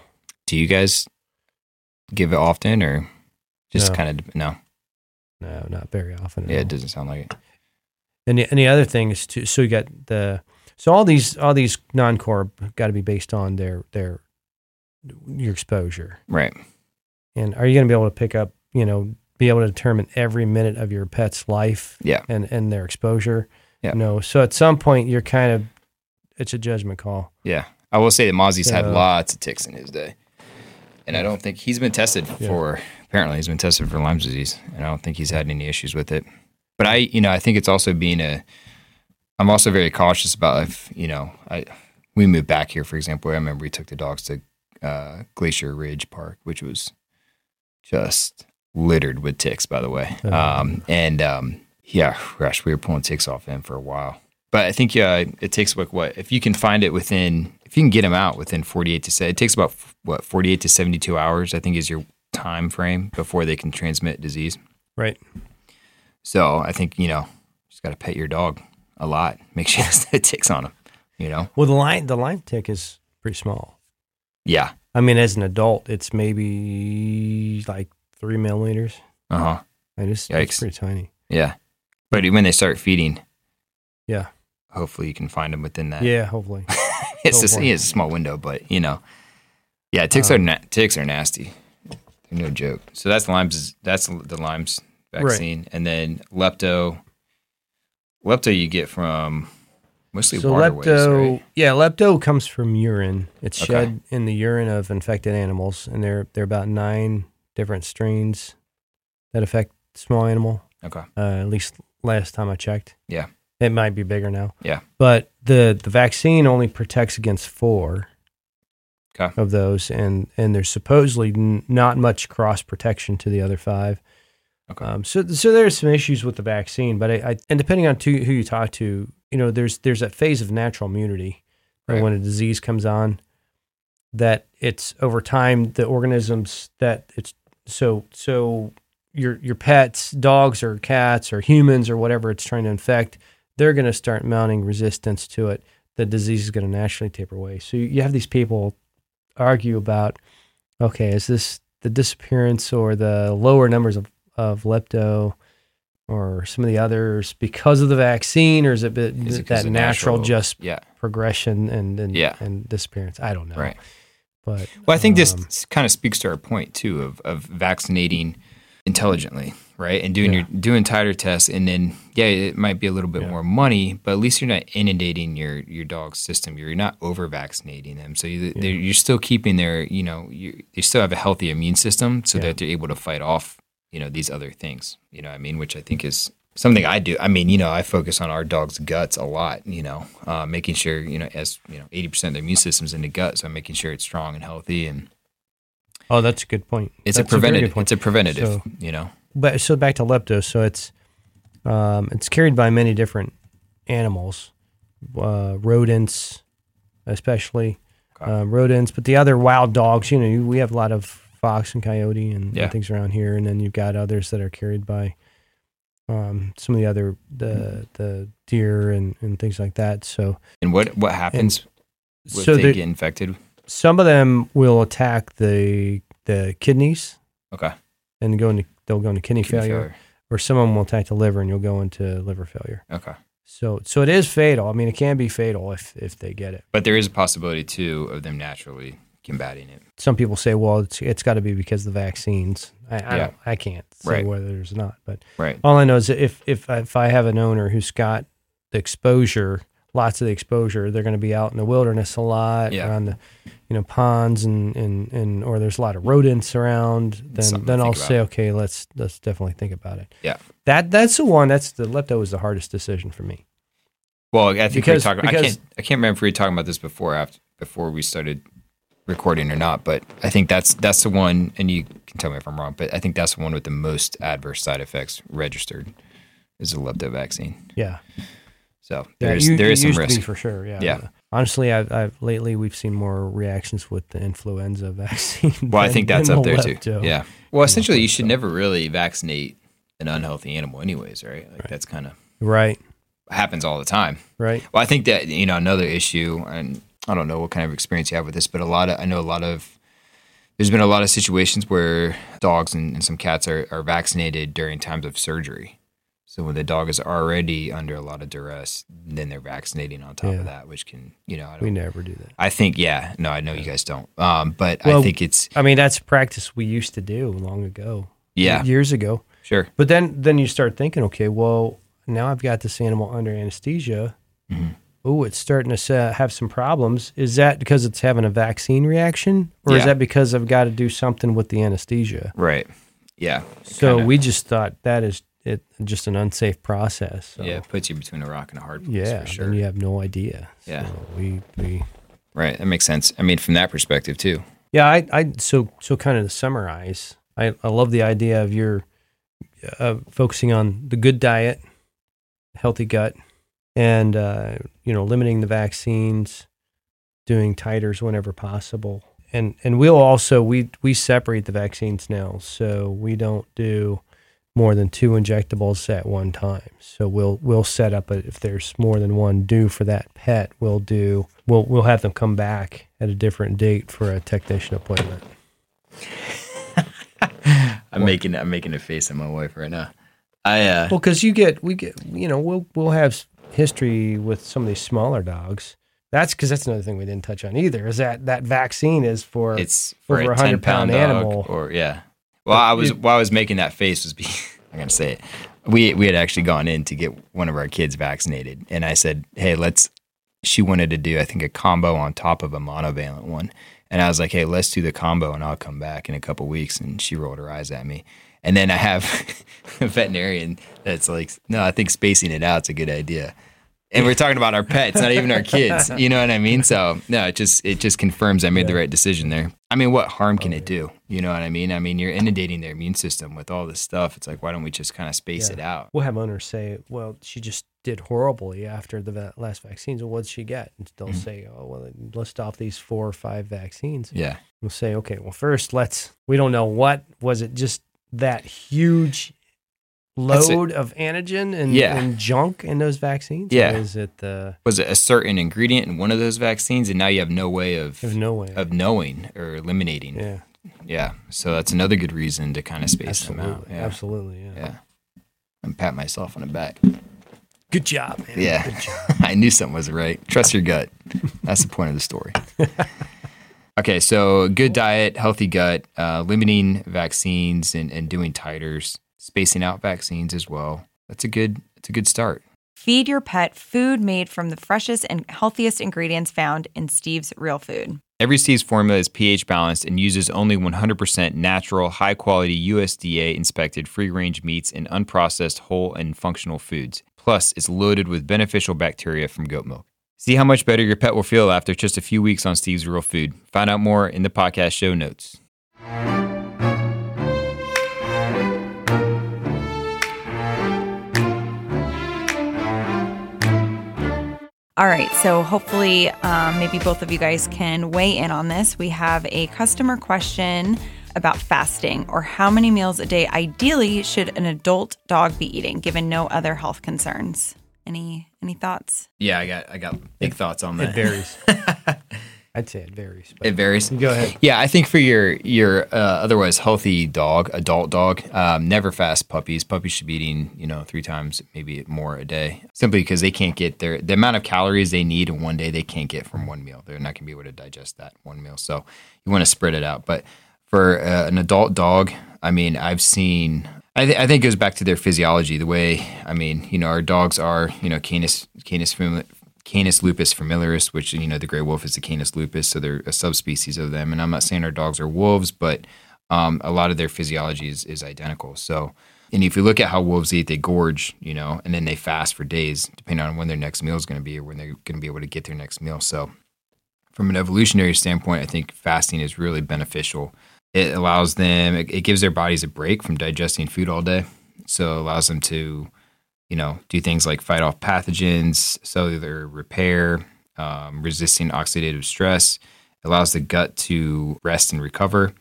Do you guys give it often or just No. kind of no? No, not very often. Yeah, all. it doesn't sound like it. And the, and the other thing is to so you got the so all these all these non core got to be based on their their your exposure. Right. And are you going to be able to pick up you know be able to determine every minute of your pet's life Yeah. and and their exposure? Yeah. No. So at some point you're kind of it's a judgment call. Yeah. I will say that Mozzie's had lots of ticks in his day, and I don't think he's been tested for. Apparently, he's been tested for Lyme disease, and I don't think he's had any issues with it. But I, you know, I think it's also being a. I'm also very cautious about if you know, I we moved back here, for example. I remember we took the dogs to uh, Glacier Ridge Park, which was just littered with ticks, by the way. Um, and um, yeah, gosh, we were pulling ticks off him for a while. But I think yeah, it takes like what if you can find it within if you can get them out within 48 to say it takes about what 48 to 72 hours. I think is your time frame before they can transmit disease. Right. So I think you know just got to pet your dog a lot. Make sure no ticks on them. You know. Well, the Lyme the Lyme tick is pretty small. Yeah. I mean, as an adult, it's maybe like three millimeters. Uh huh. And it's, it's pretty tiny. Yeah. But when they start feeding, Yeah. hopefully you can find them within that. Yeah. Hopefully. it's just it's a small window, but you know, yeah, ticks are Um, na- ticks are nasty. They're no joke. So that's Lyme's. That's the Lyme's vaccine, and then lepto. Lepto you get from mostly so waterways, lepto, right? yeah, lepto comes from urine. It's Okay. shed in the urine of infected animals, and there there are about nine different strains that affect small animal. Okay. Uh, at least last time I checked. Yeah. It might be bigger now. Yeah. But the the vaccine only protects against four Okay. of those, and and there's supposedly n- not much cross protection to the other five. Okay. Um, so so there's some issues with the vaccine, but I, I and depending on to, who you talk to, you know, there's there's that phase of natural immunity Right. when a disease comes on, that it's over time the organisms that it's so so your your pets, dogs or cats or humans or whatever it's trying to infect, they're going to start mounting resistance to it. The disease is going to naturally taper away. So you, you have these people argue about, okay, is this the disappearance or the lower numbers of, of lepto or some of the others because of the vaccine, or is it, bit- Is it that natural, natural- just Yeah. progression and and, Yeah. and disappearance? I don't know. Right. But Well, I think um, this kind of speaks to our point too of of vaccinating intelligently, right? And doing Yeah. your doing titer tests, and then yeah, it might be a little bit more money, but at least you're not inundating your your dog's system. You're not over vaccinating them, so you, you're still keeping their you know you they still have a healthy immune system, so that they're able to fight off you know these other things. You know, what I mean, which I think is something I do. I mean, you know, I focus on our dog's guts a lot. You know, uh, making sure you know as you know eighty percent of their immune system's in the gut, so I'm making sure it's strong and healthy and oh, that's a good point. it's That's a preventative. good point. it's a preventative. So- you know. but so back to lepto. So it's um, it's carried by many different animals, uh, rodents, especially Okay. um, rodents, but the other wild dogs. You know, we have a lot of fox and coyote and, and things around here, and then you've got others that are carried by um, some of the other the the deer and, and things like that. So And what what happens if so they the- get infected? some of them will attack the the kidneys Okay. and go into they'll go into kidney, Kidney failure, or some of them will attack the liver and you'll go into liver failure. Okay. So so it is fatal. I mean, it can be fatal if if they get it. But there is a possibility too of them naturally combating it. Some people say, well, it's it's got to be because of the vaccines. I I, Yeah. don't, I can't say Right. whether there's not, but Right. all I know is if if if I have an owner who's got the exposure, lots of the exposure, they're going to be out in the wilderness a lot, Yeah. around the you know ponds and and and or there's a lot of rodents around. Then Something then I'll say, okay, let's let's definitely think about it. Yeah. That that's the one. That's the lepto was the hardest decision for me. Well, I think Because- we were talking. I can't. I can't remember if we were talking about this before after before we started recording or not. But I think that's that's the one, and you can tell me if I'm wrong. But I think that's the one with the most adverse side effects registered is the lepto vaccine. Yeah. So Yeah, there's you- there is some used to be risk. for sure. Yeah. Yeah. Honestly, I've, I've lately we've seen more reactions with the influenza vaccine. Well, I think that's up the there too. Yeah. Well, essentially, you should never really vaccinate an unhealthy animal, anyways, right? Like that's kind of Right. happens all the time. Right. Well, I think that you know another issue, and I don't know what kind of experience you have with this, but a lot of I know a lot of there's been a lot of situations where dogs and, and some cats are, are vaccinated during times of surgery. So when the dog is already under a lot of duress, then they're vaccinating on top Yeah. of that, which can you know I, We never do that. I think yeah no I know you guys don't, um, but Well, I think it's I mean, that's practice we used to do long ago. yeah Years ago. sure But then then you start thinking, okay, well, now I've got this animal under anesthesia. Mhm. Oh, it's starting to uh, have some problems. Is that because it's having a vaccine reaction, or is that because I've got to do something with the anesthesia? Right. Yeah. So Kinda- we just thought that is it just an unsafe process. So, yeah, it puts you between a rock and a hard place yeah, for sure. and you have no idea. Yeah. So we we Right. That makes sense. I mean, from that perspective too. Yeah, I, I so so kind of to summarize, I, I love the idea of your uh, focusing on the good diet, healthy gut, and uh, you know limiting the vaccines, doing titers whenever possible, and and we'll also we we separate the vaccines now, so we don't do more than two injectables at one time. So we'll we'll set up a, if there's more than one due for that pet, we'll do we'll we'll have them come back at a different date for a technician appointment. I'm making I'm making a face at my wife right now. I uh Well, because you get we get you know we'll we'll have s- history with some of these smaller dogs. That's because that's another thing we didn't touch on either. Is that that vaccine is for it's for over a a 10 100 pound pound animal. or yeah. Well, I was while I was making that face was be I'm gonna say it. We we had actually gone in to get one of our kids vaccinated, and I said, "Hey, let's." She wanted to do I think a combo on top of a monovalent one, and I was like, "Hey, let's do the combo, and I'll come back in a couple weeks." And she rolled her eyes at me, and then I have a veterinarian that's like, "No, I think spacing it out's a good idea." And we're talking about our pets, not even our kids. You know what I mean? So no, it just it just confirms I made the right decision there. I mean, what harm can it do? You know what I mean? I mean, you're inundating their immune system with all this stuff. It's like, why don't we just kind of space Yeah. it out? We'll have owners say, "Well, she just did horribly after the last vaccines. Well, what did she get?" And they'll mm-hmm. say, "Oh, well, list off these four or five vaccines." Yeah, We'll say, "Okay, well, first, let's. We don't know what was it. Just that huge load of antigen and, Yeah. and junk in those vaccines. Yeah. Is it the? was it a certain ingredient in one of those vaccines, and now you have no way of no way. of knowing or eliminating? Yeah. yeah, so that's another good reason to kind of space them out. absolutely, Yeah, absolutely. Yeah. yeah. And pat myself on the back. Good job, man. Yeah. Good job. I knew something wasn't right. Trust your gut. That's the point of the story. okay, so good diet, healthy gut, uh, limiting vaccines and, and doing titers, spacing out vaccines as well. That's a good. That's a good start. Feed your pet food made from the freshest and healthiest ingredients found in Steve's Real Food. Every Steve's formula is pH balanced and uses only 100% natural, high quality USDA inspected free range meats and unprocessed whole and functional foods. Plus, it's loaded with beneficial bacteria from goat milk. See how much better your pet will feel after just a few weeks on Steve's Real Food. Find out more in the podcast show notes. All right, so hopefully, um, maybe both of you guys can weigh in on this. We have a customer question about fasting or how many meals a day ideally should an adult dog be eating given no other health concerns. Any any thoughts? Yeah, I got I got big thoughts on that. It varies. I'd say it varies. But It varies. Go ahead. Yeah, I think for your your uh, otherwise healthy dog, adult dog, um, never fast puppies. Puppies should be eating you know three times, maybe more a day, simply because they can't get their the amount of calories they need in one day. They can't get from one meal. They're not going to be able to digest that one meal. So you want to spread it out. But for uh, an adult dog, I mean, I've seen. I, th- I think it goes back to their physiology. The way I mean, you know, our dogs are you know Canis Canis Canis lupus familiaris, which you know the gray wolf is the Canis lupus, so they're a subspecies of them. And I'm not saying our dogs are wolves, but um, a lot of their physiology is, is identical. So, and if you look at how wolves eat, they gorge, you know, and then they fast for days, depending on when their next meal is going to be or when they're going to be able to get their next meal. So, from an evolutionary standpoint, I think fasting is really beneficial. It allows them, it, it gives their bodies a break from digesting food all day. So, it allows them to you know, do things like fight off pathogens, cellular repair, um, resisting oxidative stress. It allows the gut to rest and recover.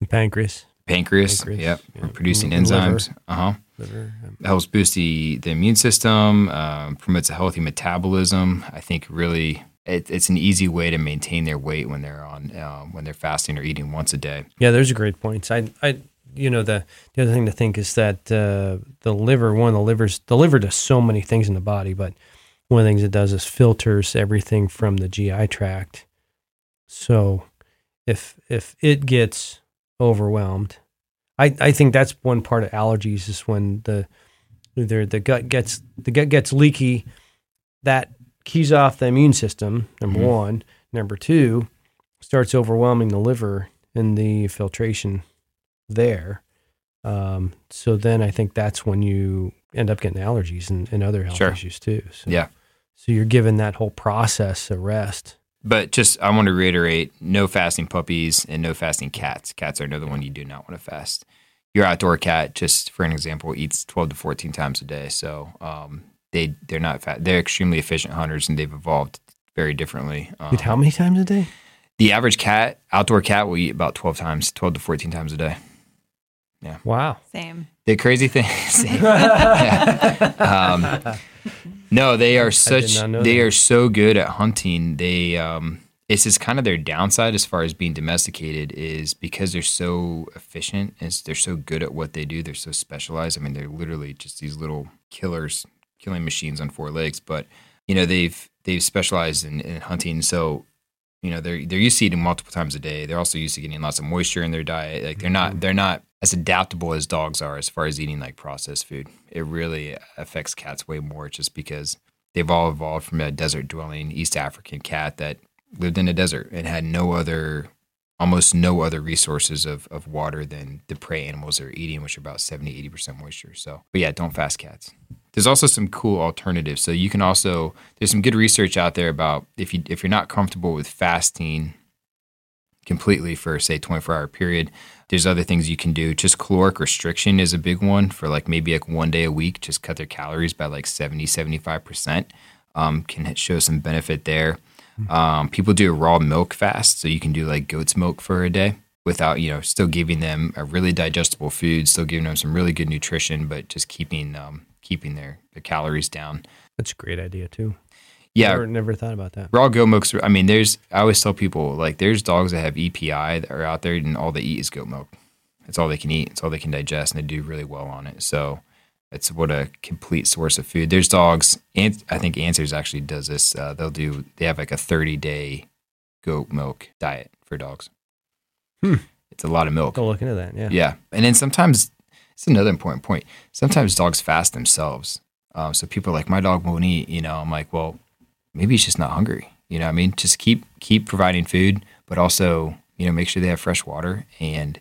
And pancreas, Pancreas, Pancreas, yep, yeah. producing And liver. enzymes. Uh huh. liver. Helps boost the, the immune system, um, promotes a healthy metabolism. I think really it, it's an easy way to maintain their weight when they're on um, when they're fasting or eating once a day. Yeah, those are great points. I, I, you know, the the other thing to think is that uh, the liver, one of the livers, the liver does so many things in the body, but one of the things it does is filters everything from the GI tract. So, if if it gets overwhelmed, I I think that's one part of allergies is when the either the gut gets the gut gets leaky, that keys off the immune system. Number Mhm. one. Number two, starts overwhelming the liver and the filtration there. Um, so then I think that's when you end up getting allergies and, and other health Sure. issues too. So, Yeah. So you're giving that whole process a rest. But just, I want to reiterate no fasting puppies and no fasting cats. Cats are another one you do not want to fast. Your outdoor cat, just for an example, eats 12 to 14 times a day. So um, they, they're not fat. They're extremely efficient hunters and they've evolved very differently. Um, Dude, how many times a day? the average cat, outdoor cat, will eat about 12 times, 12 to 14 times a day. Yeah. Wow. Same. The crazy thing is, um, no, they are such. They that. are so good at hunting. They, um, it's just kind of their downside as far as being domesticated is because they're so efficient and they're so good at what they do. They're so specialized. I mean, they're literally just these little killers, killing machines on four legs. But you know, they've they've specialized in, in hunting, so you know they're they're used to eating multiple times a day. They're also used to getting lots of moisture in their diet. Like they're not they're not as adaptable as dogs are as far as eating like processed food. It really affects cats way more just because they've all evolved from a desert dwelling East African cat that lived in a desert and had no other almost no other resources of, of water than the prey animals they're eating, which are about 70, 80% moisture. So, but yeah, don't fast cats. There's also some cool alternatives. So you can also there's some good research out there about if you if you're not comfortable with fasting completely for say 24 hour period, there's other things you can do. Just caloric restriction is a big one for like maybe like one day a week. Just cut their calories by like 70, 75 percent. Um, can show some benefit there. Um, people do a raw milk fast, so you can do like goat's milk for a day without you know still giving them a really digestible food, still giving them some really good nutrition, but just keeping um, keeping their, their calories down. That's a great idea too. Yeah, Never, never thought about that. raw goat milk. I mean, there's. I always tell people like there's dogs that have EPI that are out there, and all they eat is goat milk. It's all they can eat. It's all they can digest, and they do really well on it. So it's what a complete source of food. There's dogs. And I think Answers actually does this. Uh, they'll do. They have like a 30 day goat milk diet for dogs. Hmm. It's a lot of milk. Go look into that. Yeah. Yeah, and then sometimes it's another important point. Sometimes dogs fast themselves. Um, so people are like, my dog won't eat. You know, I'm like, well, maybe he's just not hungry. You know, I mean, just keep keep providing food, but also you know make sure they have fresh water. And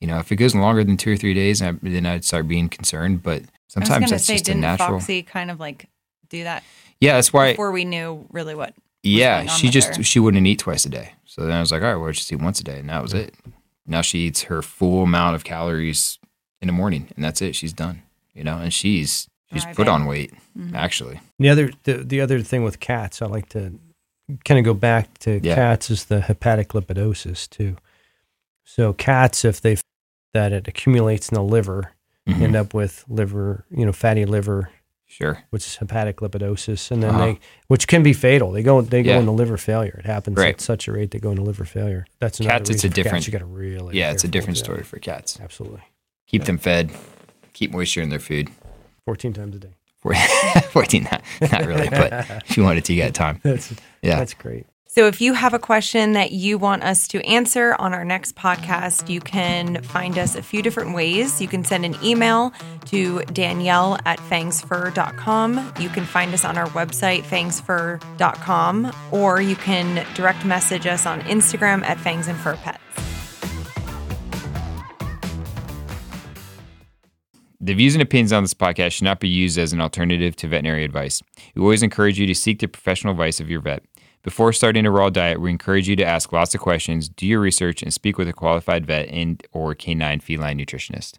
you know, if it goes longer than two or three days, I, then I'd start being concerned. But I sometimes that's say, just didn't natural. Foxy kind of like do that yeah, that's why. before we knew really what? Yeah, she just her? she wouldn't eat twice a day. So then I was like, all right, well, just eat once a day, and that was it. Now she eats her full amount of calories in the morning, and that's it. She's done. You know, and she's she's put Thriving. on weight Mhm. actually. The other the, the other thing with cats, I like to kind of go back to Yeah. cats is the hepatic lipidosis too. So cats, if they that it accumulates in the liver, Mhm. end up with liver, you know, fatty liver, Sure. which is hepatic lipidosis, and then Uh-huh. they, which can be fatal. They go they go into liver failure. It happens Right. at such a rate they go into liver failure. That's another Cats, it's a for cats different- You got to really Yeah, it's a different with that. story for cats. Absolutely, Keep Yeah. them fed. Keep moisture in their food. fourteen times a day. Four- 14, not, not really, but if you wanted to, you got time. That's Yeah. that's great. So, if you have a question that you want us to answer on our next podcast, you can find us a few different ways. You can send an email to Danielle at fangsfur.com. You can find us on our website, fangsfur.com, or you can direct message us on Instagram at fangs and fur pets. The views and opinions on this podcast should not be used as an alternative to veterinary advice. We always encourage you to seek the professional advice of your vet. Before starting a raw diet, we encourage you to ask lots of questions, do your research, and speak with a qualified vet and or canine feline nutritionist.